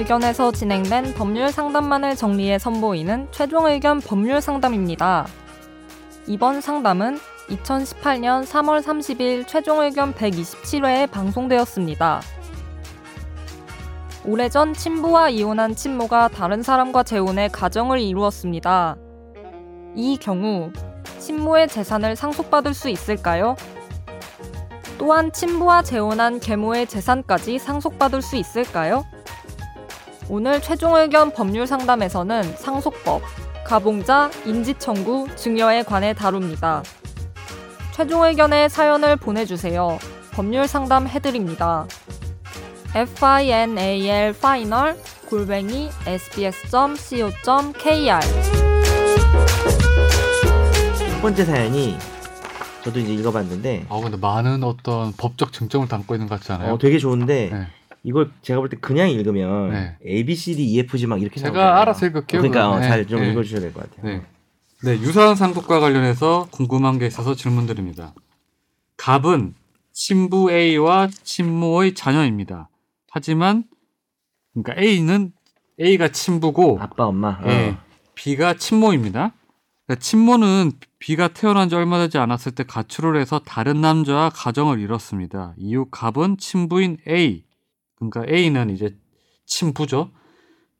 의견에서 진행된 법률 상담만을 정리해 선보이는 최종 의견 법률 상담입니다. 이번 상담은 2018년 3월 30일 최종 의견 127회에 방송되었습니다. 오래전 친부와 이혼한 친모가 다른 사람과 재혼해 가정을 이루었습니다. 이 경우 친모의 재산을 상속받을 수 있을까요? 또한 친부와 재혼한 계모의 재산까지 상속받을 수 있을까요? 오늘 최종 의견 법률 상담에서는 상속법, 가봉자, 인지청구, 증여에 관해 다룹니다. 최종 의견의 사연을 보내주세요. 법률 상담 해드립니다. final final 골뱅이 sbs.co.kr 첫 번째 사연이 저도 이제 읽어봤는데 아 근데 많은 어떤 법적 쟁점을 담고 있는 것 같지 않아요? 어, 되게 좋은데 네. 이걸 제가 볼 때 그냥 읽으면 네. A, B, C, D, E, F, G 막 이렇게 제가 나오잖아요. 알아서 읽을게요. 그러니까 그럼. 네. 잘좀 네. 읽어주셔야 될 것 같아요. 네. 네, 유사한 상속과 관련해서 궁금한 게 있어서 질문드립니다. 갑은 친부 A와 친모의 자녀입니다. 하지만 그러니까 A는 A가 친부고 아빠, 엄마. 어. 예, B가 친모입니다. 그러니까 친모는 B가 태어난 지 얼마 되지 않았을 때 가출을 해서 다른 남자와 가정을 이뤘습니다. 이후 갑은 친부인 A, 그러니까 A는 이제 친부죠.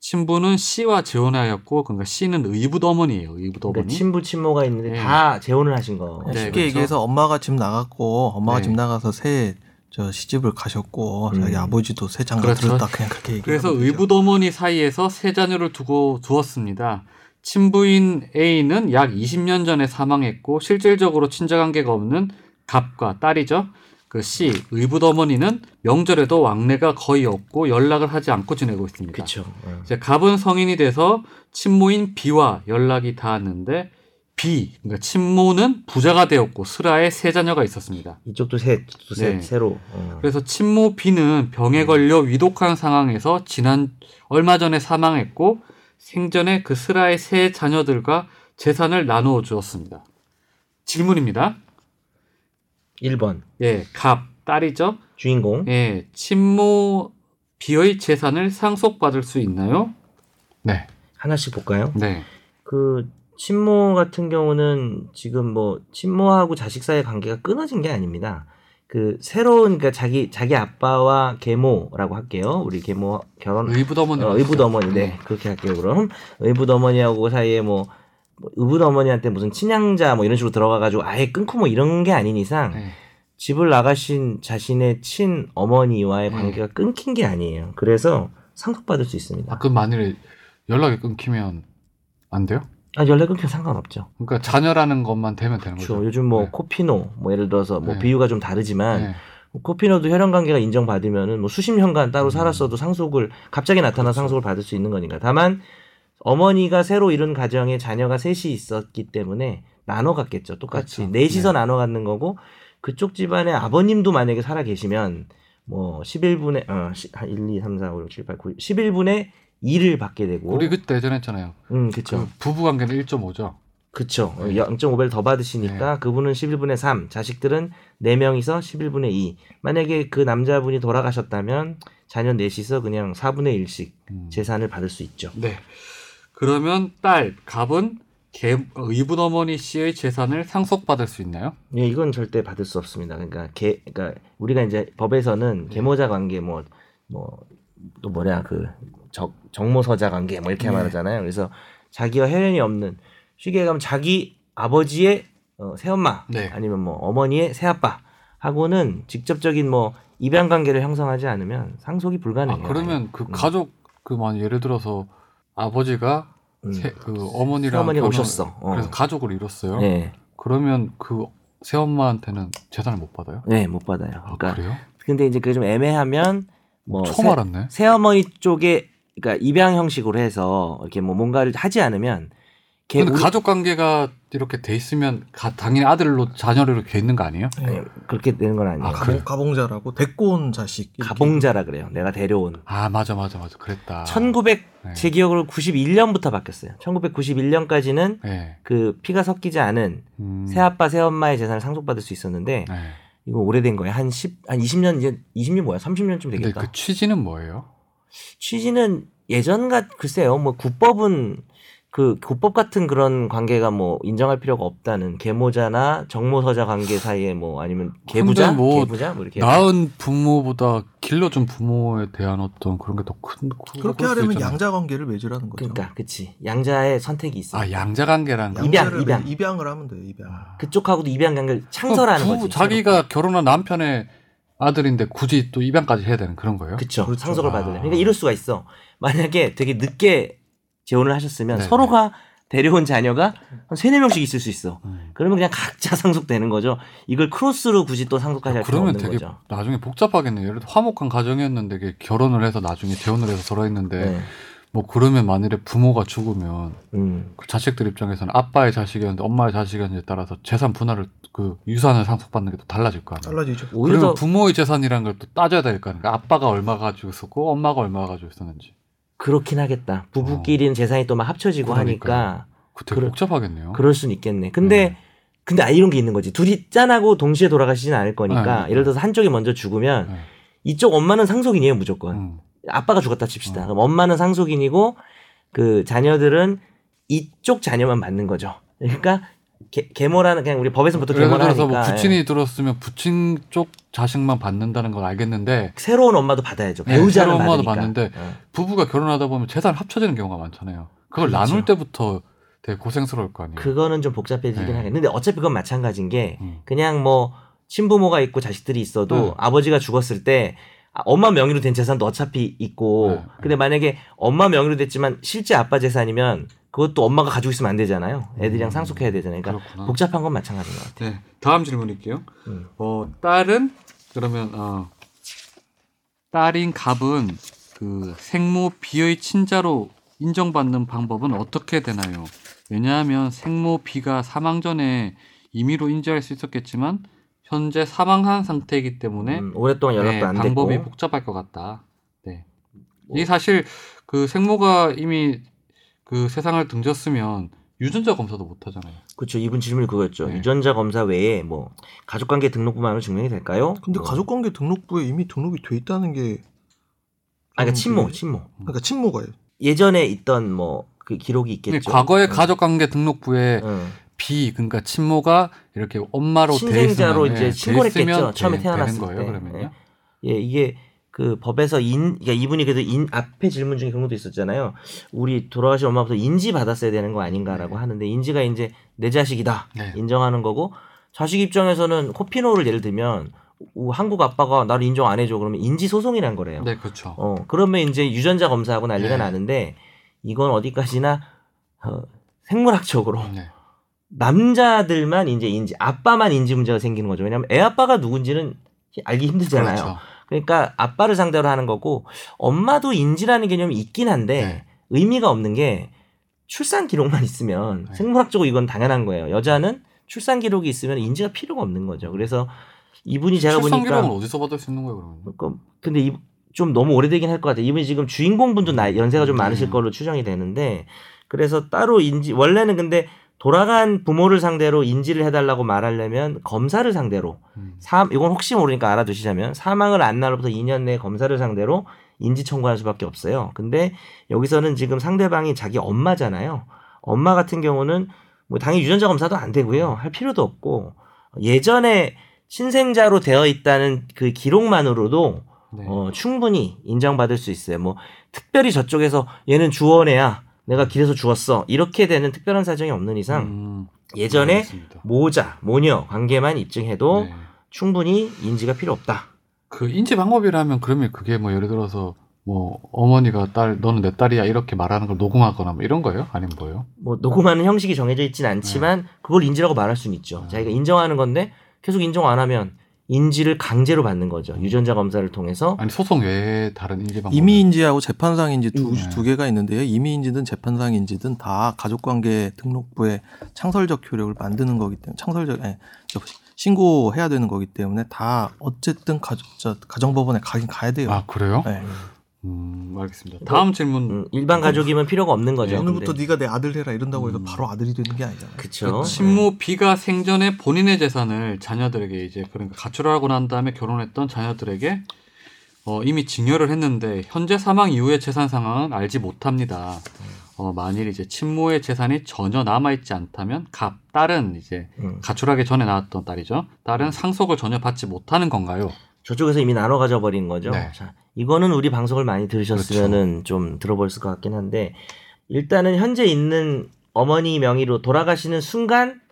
친부는 C와 재혼하였고, 그러니까 C는 의붓 어머니예요. 의붓 어머니. 그러니까 친부, 친모가 있는데 네. 다 재혼을 하신 거. 네, 쉽게 그렇죠. 얘기해서 엄마가 집 나갔고 엄마가 네. 집 나가서 새 저 시집을 가셨고 음. 자기 아버지도 새 장가 그렇죠. 들었다 그냥 그렇게 얘기. 그래서 의붓 어머니 사이에서 세 자녀를 두고 두었습니다. 친부인 A는 약 20년 전에 사망했고 실질적으로 친자관계가 없는 갑과 딸이죠. 그 C 의붓 어머니는 명절에도 왕래가 거의 없고 연락을 하지 않고 지내고 있습니다. 어. 이제 갑은 성인이 돼서 친모인 B와 연락이 닿았는데 B 그러니까 친모는 부자가 되었고 슬하에 세 자녀가 있었습니다. 이쪽도 셋, 또 셋, 네. 새로. 어. 그래서 친모 B는 병에 걸려 위독한 상황에서 지난 얼마 전에 사망했고 생전에 그 슬하의 세 자녀들과 재산을 나누어 주었습니다. 질문입니다. 1번. 예, 갑 딸이죠. 주인공. 예, 친모 B의 재산을 상속받을 수 있나요? 네, 하나씩 볼까요? 네, 그 친모 같은 경우는 지금 뭐 친모하고 자식 사이의 관계가 끊어진 게 아닙니다. 그 새로운 그러니까 자기 자기 아빠와 계모라고 할게요. 우리 계모 결혼 의붓 어머니. 어, 의붓 어머니 네 그렇게 할게요. 그럼 의붓 어머니하고 사이에 뭐, 뭐 의붓 어머니한테 무슨 친양자 뭐 이런 식으로 들어가가지고 아예 끊고 뭐 이런 게 아닌 이상 네. 집을 나가신 자신의 친 어머니와의 네. 관계가 끊긴 게 아니에요. 그래서 상속받을 수 있습니다. 아, 그 만일에 연락이 끊기면 안 돼요? 아 연락 끊겨 상관없죠. 그러니까 자녀라는 것만 되면 되는 거죠. 그렇죠. 요즘 뭐 네. 코피노 뭐 예를 들어서 뭐 네. 비유가 좀 다르지만 네. 코피노도 혈연 관계가 인정받으면은 뭐 수십 년간 따로 음. 살았어도 상속을 갑자기 나타나 그렇죠. 상속을 받을 수 있는 거니까. 다만 어머니가 새로 이룬 가정에 자녀가 셋이 있었기 때문에 나눠 갖겠죠. 똑같이 그렇죠. 넷이서 네. 나눠 갖는 거고 그쪽 집안에 아버님도 만약에 살아 계시면 뭐 11분의 어, 시- 한 1, 2, 3, 4, 5, 6, 7, 8, 9, 11분의 2를 받게 되고 우리 그때 예전에 했잖아요. 음, 그렇죠. 그 부부 관계는 1.5죠. 그쵸. 네. 0.5배를 더 받으시니까 그분은 11분의 3, 자식들은 4명이서 11분의 2. 만약에 그 남자분이 돌아가셨다면 자녀 넷이서 그냥 4분의 1씩 음. 재산을 받을 수 있죠. 네. 그러면 딸 갑은 개, 의붓 어머니 씨의 재산을 상속받을 수 있나요? 예, 이건 절대 받을 수 없습니다. 그러니까 개, 그러니까 우리가 이제 법에서는 네. 계모자 관계 뭐 뭐 또 뭐냐 그 적, 정모서자 관계 뭐 이렇게 네. 말하잖아요. 그래서 자기와 혈연이 없는 쉽게 얘기하면 자기 아버지의 어, 새엄마 네. 아니면 뭐 어머니의 새아빠 하고는 직접적인 뭐 입양 관계를 형성하지 않으면 상속이 아, 불가능해요. 그러면 그 음. 가족 그만 예를 들어서 아버지가 음. 새, 그 어머니랑 새어머니가 결혼- 오셨어. 어. 그래서 가족을 이뤘어요. 네, 그러면 그 새엄마한테는 재산을 못 받아요? 네, 못 받아요. 아, 그러니까 그래요? 근데 이제 그게 좀 애매하면 뭐 처음 새- 알았네. 새어머니 쪽에 그러니까 입양 형식으로 해서 이렇게 뭐 뭔가를 하지 않으면 걔 근데 우리- 가족 관계가 이렇게 돼 있으면 가- 당연히 아들로 자녀를 이렇게 있는 거 아니에요? 아니, 그렇게 되는 건 아니에요. 아? 가봉, 가봉자라고 데리고 온 자식. 이렇게. 가봉자라 그래요. 내가 데려온. 아 맞아 맞아 맞아 그랬다. 1900 네. 제 기억으로 91년부터 바뀌었어요. 1991년까지는 네. 그 피가 섞이지 않은 음. 새 아빠 새 엄마의 재산을 상속받을 수 있었는데 네. 이거 오래된 거예요. 한 10, 한 20년 이제 20년 뭐야? 30년쯤 근데 되겠다. 그 취지는 뭐예요? 취지는 예전과 글쎄요. 뭐 국법은 그 국법 같은 그런 관계가 뭐 인정할 필요가 없다는 계모자나 정모서자 관계 사이에 뭐 아니면 계부자, 뭐 계부자 뭐 이렇게 낳은 부모보다 길러준 부모에 대한 어떤 그런 게 더 큰. 그렇게 하려면 양자 관계를 맺으라는 거죠. 그러니까 그치 양자의 선택이 있어. 아 양자 관계란 거. 입양, 입양. 맺- 입양을 하면 돼요. 입양. 그쪽하고도 입양 관계를 창설하는 어, 부- 거지. 자기가 결혼한 남편의 아들인데 굳이 또 입양까지 해야 되는 그런 거예요? 그쵸. 그렇죠. 상속을 아. 받으려. 그러니까 이럴 수가 있어. 만약에 되게 늦게 재혼을 하셨으면 네, 서로가 데려온 자녀가 한 세네 명씩 있을 수 있어. 음. 그러면 그냥 각자 상속되는 거죠. 이걸 크로스로 굳이 또 상속하지 할 필요 그러면 없는 되게 거죠. 나중에 복잡하겠네요. 예를 들어 화목한 가정이었는데 결혼을 해서 나중에 재혼을 해서 살아있는데 네. 뭐 그러면 만일에 부모가 죽으면 음. 그 자식들 입장에서는 아빠의 자식이었는데 엄마의 자식이었는지에 따라서 재산 분할을 그 유산을 상속받는 게 또 달라질 거 아니에요. 달라지죠. 오히려 부모의 재산이라는 걸 또 따져야 될 거 아니에요. 그러니까 아빠가 얼마 가지고 있었고 엄마가 얼마 가지고 있었는지. 그렇긴 하겠다. 부부끼리는 재산이 또 막 합쳐지고 어. 그러니까요. 하니까 그 되게 그래- 복잡하겠네요. 그럴 수는 있겠네. 근데 네. 근데 아 이런 게 있는 거지. 둘이 짠하고 동시에 돌아가시진 않을 거니까 네. 예를 들어서 한쪽이 먼저 죽으면 네. 이쪽 엄마는 상속인이에요 무조건. 음. 아빠가 죽었다 칩시다. 어. 그럼 엄마는 상속인이고 그 자녀들은 이쪽 자녀만 받는 거죠. 그러니까 개, 계모라는 그냥 우리 법에서 보통 예를 계모를 들어서 뭐 부친이 예. 들었으면 부친 쪽 자식만 받는다는 걸 알겠는데 새로운 엄마도 받아야죠. 네, 배우자는 새로운 엄마도 받으니까. 받는데 어. 부부가 결혼하다 보면 재산 합쳐지는 경우가 많잖아요. 그걸 그렇죠. 나눌 때부터 되게 고생스러울 거 아니에요. 그거는 좀 복잡해지긴 네. 하겠는데 어차피 그건 마찬가지인 게 음. 그냥 뭐 친부모가 있고 자식들이 있어도 네. 아버지가 죽었을 때 아, 엄마 명의로 된 재산도 어차피 있고 네. 근데 만약에 엄마 명의로 됐지만 실제 아빠 재산이면 그것도 엄마가 가지고 있으면 안 되잖아요. 애들이랑 음. 상속해야 되잖아요. 그러니까 그렇구나. 복잡한 건 마찬가지인 것 같아요. 네, 다음 질문일게요. 음. 어, 딸은 그러면 어, 딸인 갑은 그 생모 B의 친자로 인정받는 방법은 어떻게 되나요? 왜냐하면 생모 B가 사망 전에 임의로 인지할 수 있었겠지만 현재 사망한 상태이기 때문에 음, 오랫동안 연락도 네, 안 방법이 됐고 복잡할 것 같다. 네. 뭐. 이 사실 그 생모가 이미 그 세상을 등졌으면 유전자 검사도 못 하잖아요. 그렇죠. 이분 질문이 그거였죠. 네. 유전자 검사 외에 뭐 가족관계 등록부만으로 증명이 될까요? 근데 뭐. 가족관계 등록부에 이미 등록이 돼 있다는 게 아, 그러니까 좀 친모, 그게- 친모. 그러니까 친모가요. 예전에 있던 뭐 그 기록이 있겠죠. 과거의 응. 가족관계 등록부에 응. B 그러니까 친모가 이렇게 엄마로 돼 친생자로 있으면, 이제 신고했겠죠. 있으면 처음에 되- 태어났을 되는 거예요. 때. 그러면요. 예, 이게 그 법에서 인, 그러니까 이분이 그래도 인, 앞에 질문 중에 그런 것도 있었잖아요. 우리 돌아가신 엄마부터 인지 받았어야 되는 거 아닌가라고 네. 하는데 인지가 이제 내 자식이다 네. 인정하는 거고 자식 입장에서는 코피노를 예를 들면 우- 한국 아빠가 나를 인정 안 해줘 그러면 인지 소송이란 거래요. 네, 그렇죠. 어 그러면 이제 유전자 검사하고 난리가 네. 나는데 이건 어디까지나 어, 생물학적으로 네. 남자들만 이제 인지 아빠만 인지 문제가 생기는 거죠. 왜냐하면 애 아빠가 누군지는 알기 힘들잖아요. 그렇죠. 그러니까 아빠를 상대로 하는 거고 엄마도 인지라는 개념이 있긴 한데 네. 의미가 없는 게 출산 기록만 있으면 네. 생물학적으로 이건 당연한 거예요. 여자는 출산 기록이 있으면 인지가 필요가 없는 거죠. 그래서 이분이 제가 출산 보니까 기록은 어디서 받을 수 있는 거예요, 그러면? 그- 근데 이, 좀 너무 오래되긴 할 것 같아요. 이분이 지금 주인공분도 나, 연세가 좀 많으실 음. 걸로 추정이 되는데 그래서 따로 인지 원래는 근데 돌아간 부모를 상대로 인지를 해달라고 말하려면 검사를 상대로 음. 사, 이건 혹시 모르니까 알아두시자면 사망을 안 날로부터 2년 내에 검사를 상대로 인지 청구할 수밖에 없어요. 근데 여기서는 지금 상대방이 자기 엄마잖아요. 엄마 같은 경우는 뭐 당연히 유전자 검사도 안 되고요. 할 필요도 없고 예전에 친생자로 되어 있다는 그 기록만으로도 네. 어, 충분히 인정받을 수 있어요. 뭐 특별히 저쪽에서 얘는 주원애야. 내가 길에서 죽었어. 이렇게 되는 특별한 사정이 없는 이상 음, 예전에 알겠습니다. 모자, 모녀 관계만 입증해도 네. 충분히 인지가 필요 없다. 그 인지 방법이라면 그러면 그게 뭐 예를 들어서 뭐 어머니가 딸 너는 내 딸이야 이렇게 말하는 걸 녹음하거나 뭐 이런 거예요? 아니면 뭐예요? 뭐 녹음하는 형식이 정해져 있지는 않지만 그걸 인지라고 말할 수는 있죠. 네. 자기가 인정하는 건데 계속 인정 안 하면 인지를 강제로 받는 거죠. 유전자 검사를 통해서 아니 소송 외에 다른 인지 방법 임의인지하고 재판상 인지 두, 네. 두 개가 있는데요. 임의인지든 재판상 인지든 다 가족관계 등록부에 창설적 효력을 만드는 거기 때문에 창설적 아니, 저 신고해야 되는 거기 때문에 다 어쨌든 가족 저 가정법원에 가긴 가야 돼요. 아 그래요? 네. 음 알겠습니다. 다음 질문 음, 일반 가족이면 필요가 없는 거죠. 오늘부터 근데- 네가 내 아들 해라 이런다고 해서 음. 바로 아들이 되는 게 아니잖아요. 그쵸. 그 친모 B가 생전에 본인의 재산을 자녀들에게 이제 그러니까 가출하고 난 다음에 결혼했던 자녀들에게 어, 이미 증여를 했는데 현재 사망 이후의 재산 상황은 알지 못합니다. 어, 만일 이제 친모의 재산이 전혀 남아 있지 않다면 갑 딸은 이제 음. 가출하기 전에 나왔던 딸이죠. 딸은 상속을 전혀 받지 못하는 건가요? 저쪽에서 이미 나눠 가져버린 거죠. 네. 자, 이거는 우리 방송을 많이 들으셨으면은 좀 들어볼 것 같긴 한데 일단은 현재 있는 어머니 명의로 돌아가시는 순간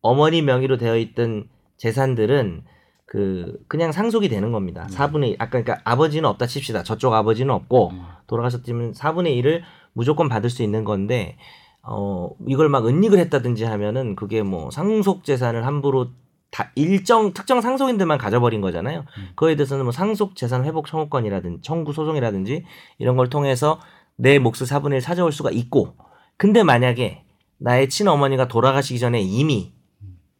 어머니 명의로 되어 있던 재산들은 그 그냥 상속이 되는 겁니다. 음. 4분의 1. 아까 그러니까 아버지는 없다 칩시다. 저쪽 아버지는 없고 음. 돌아가셨다면 4분의 1을 무조건 받을 수 있는 건데 어 이걸 막 은닉을 했다든지 하면은 그게 뭐 상속 재산을 함부로 다 일정 특정 상속인들만 가져버린 거잖아요. 음. 그거에 대해서는 뭐 상속 재산 회복 청구권이라든지 청구 소송이라든지 이런 걸 통해서 내 몫을 4분의 1 찾아올 수가 있고 근데 만약에 나의 친어머니가 돌아가시기 전에 이미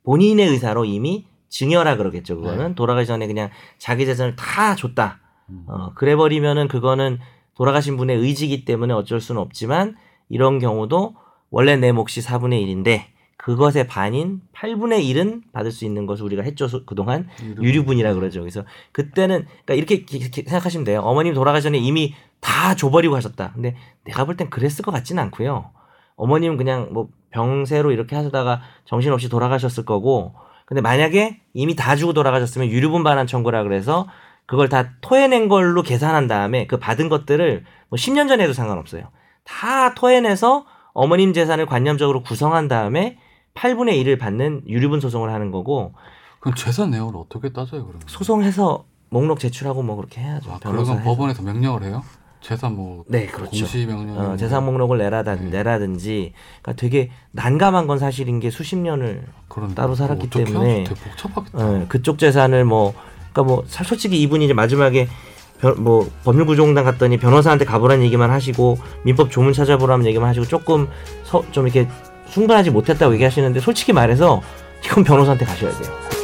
본인의 의사로 이미 증여라 그러겠죠. 그거는 네. 돌아가기 전에 그냥 자기 재산을 다 줬다. 음. 어, 그래 버리면은 그거는 돌아가신 분의 의지기 때문에 어쩔 수는 없지만 이런 경우도 원래 내 몫이 4분의 1인데 그것의 반인 8분의 1은 받을 수 있는 것을 우리가 했죠. 소- 그동안 유류분이라 그러죠. 그래서 그때는 그러니까 이렇게 생각하시면 돼요. 어머님 돌아가기 전에 이미 다 줘버리고 하셨다. 근데 내가 볼 땐 그랬을 것 같지는 않고요. 어머님은 그냥 뭐 병세로 이렇게 하시다가 정신없이 돌아가셨을 거고 근데 만약에 이미 다 주고 돌아가셨으면 유류분 반환 청구라 그래서 그걸 다 토해낸 걸로 계산한 다음에 그 받은 것들을 뭐 10년 전에 해도 상관없어요. 다 토해내서 어머님 재산을 관념적으로 구성한 다음에 8분의 1을 받는 유류분 소송을 하는 거고 그럼 재산 내역을 어떻게 따져요 그러면? 소송해서 목록 제출하고 뭐 그렇게 해야죠. 아, 그러면. 법원에서 명령을 해요? 재산 뭐 네, 그렇죠. 공시 명령 어, 재산 목록을 내라든 네. 내라든지 그러니까 되게 난감한 건 사실인 게 수십 년을 그런 따로 살았기 어떻게 때문에. 어, 그쪽 재산을 뭐 그러니까 뭐 사- 솔직히 이분이 이제 마지막에 변- 뭐 법률구조공단 갔더니 변호사한테 가보라는 얘기만 하시고 민법 조문 찾아보라는 얘기만 하시고 조금 서- 좀 이렇게 충분하지 못했다고 얘기하시는데 솔직히 말해서 이건 변호사한테 가셔야 돼요.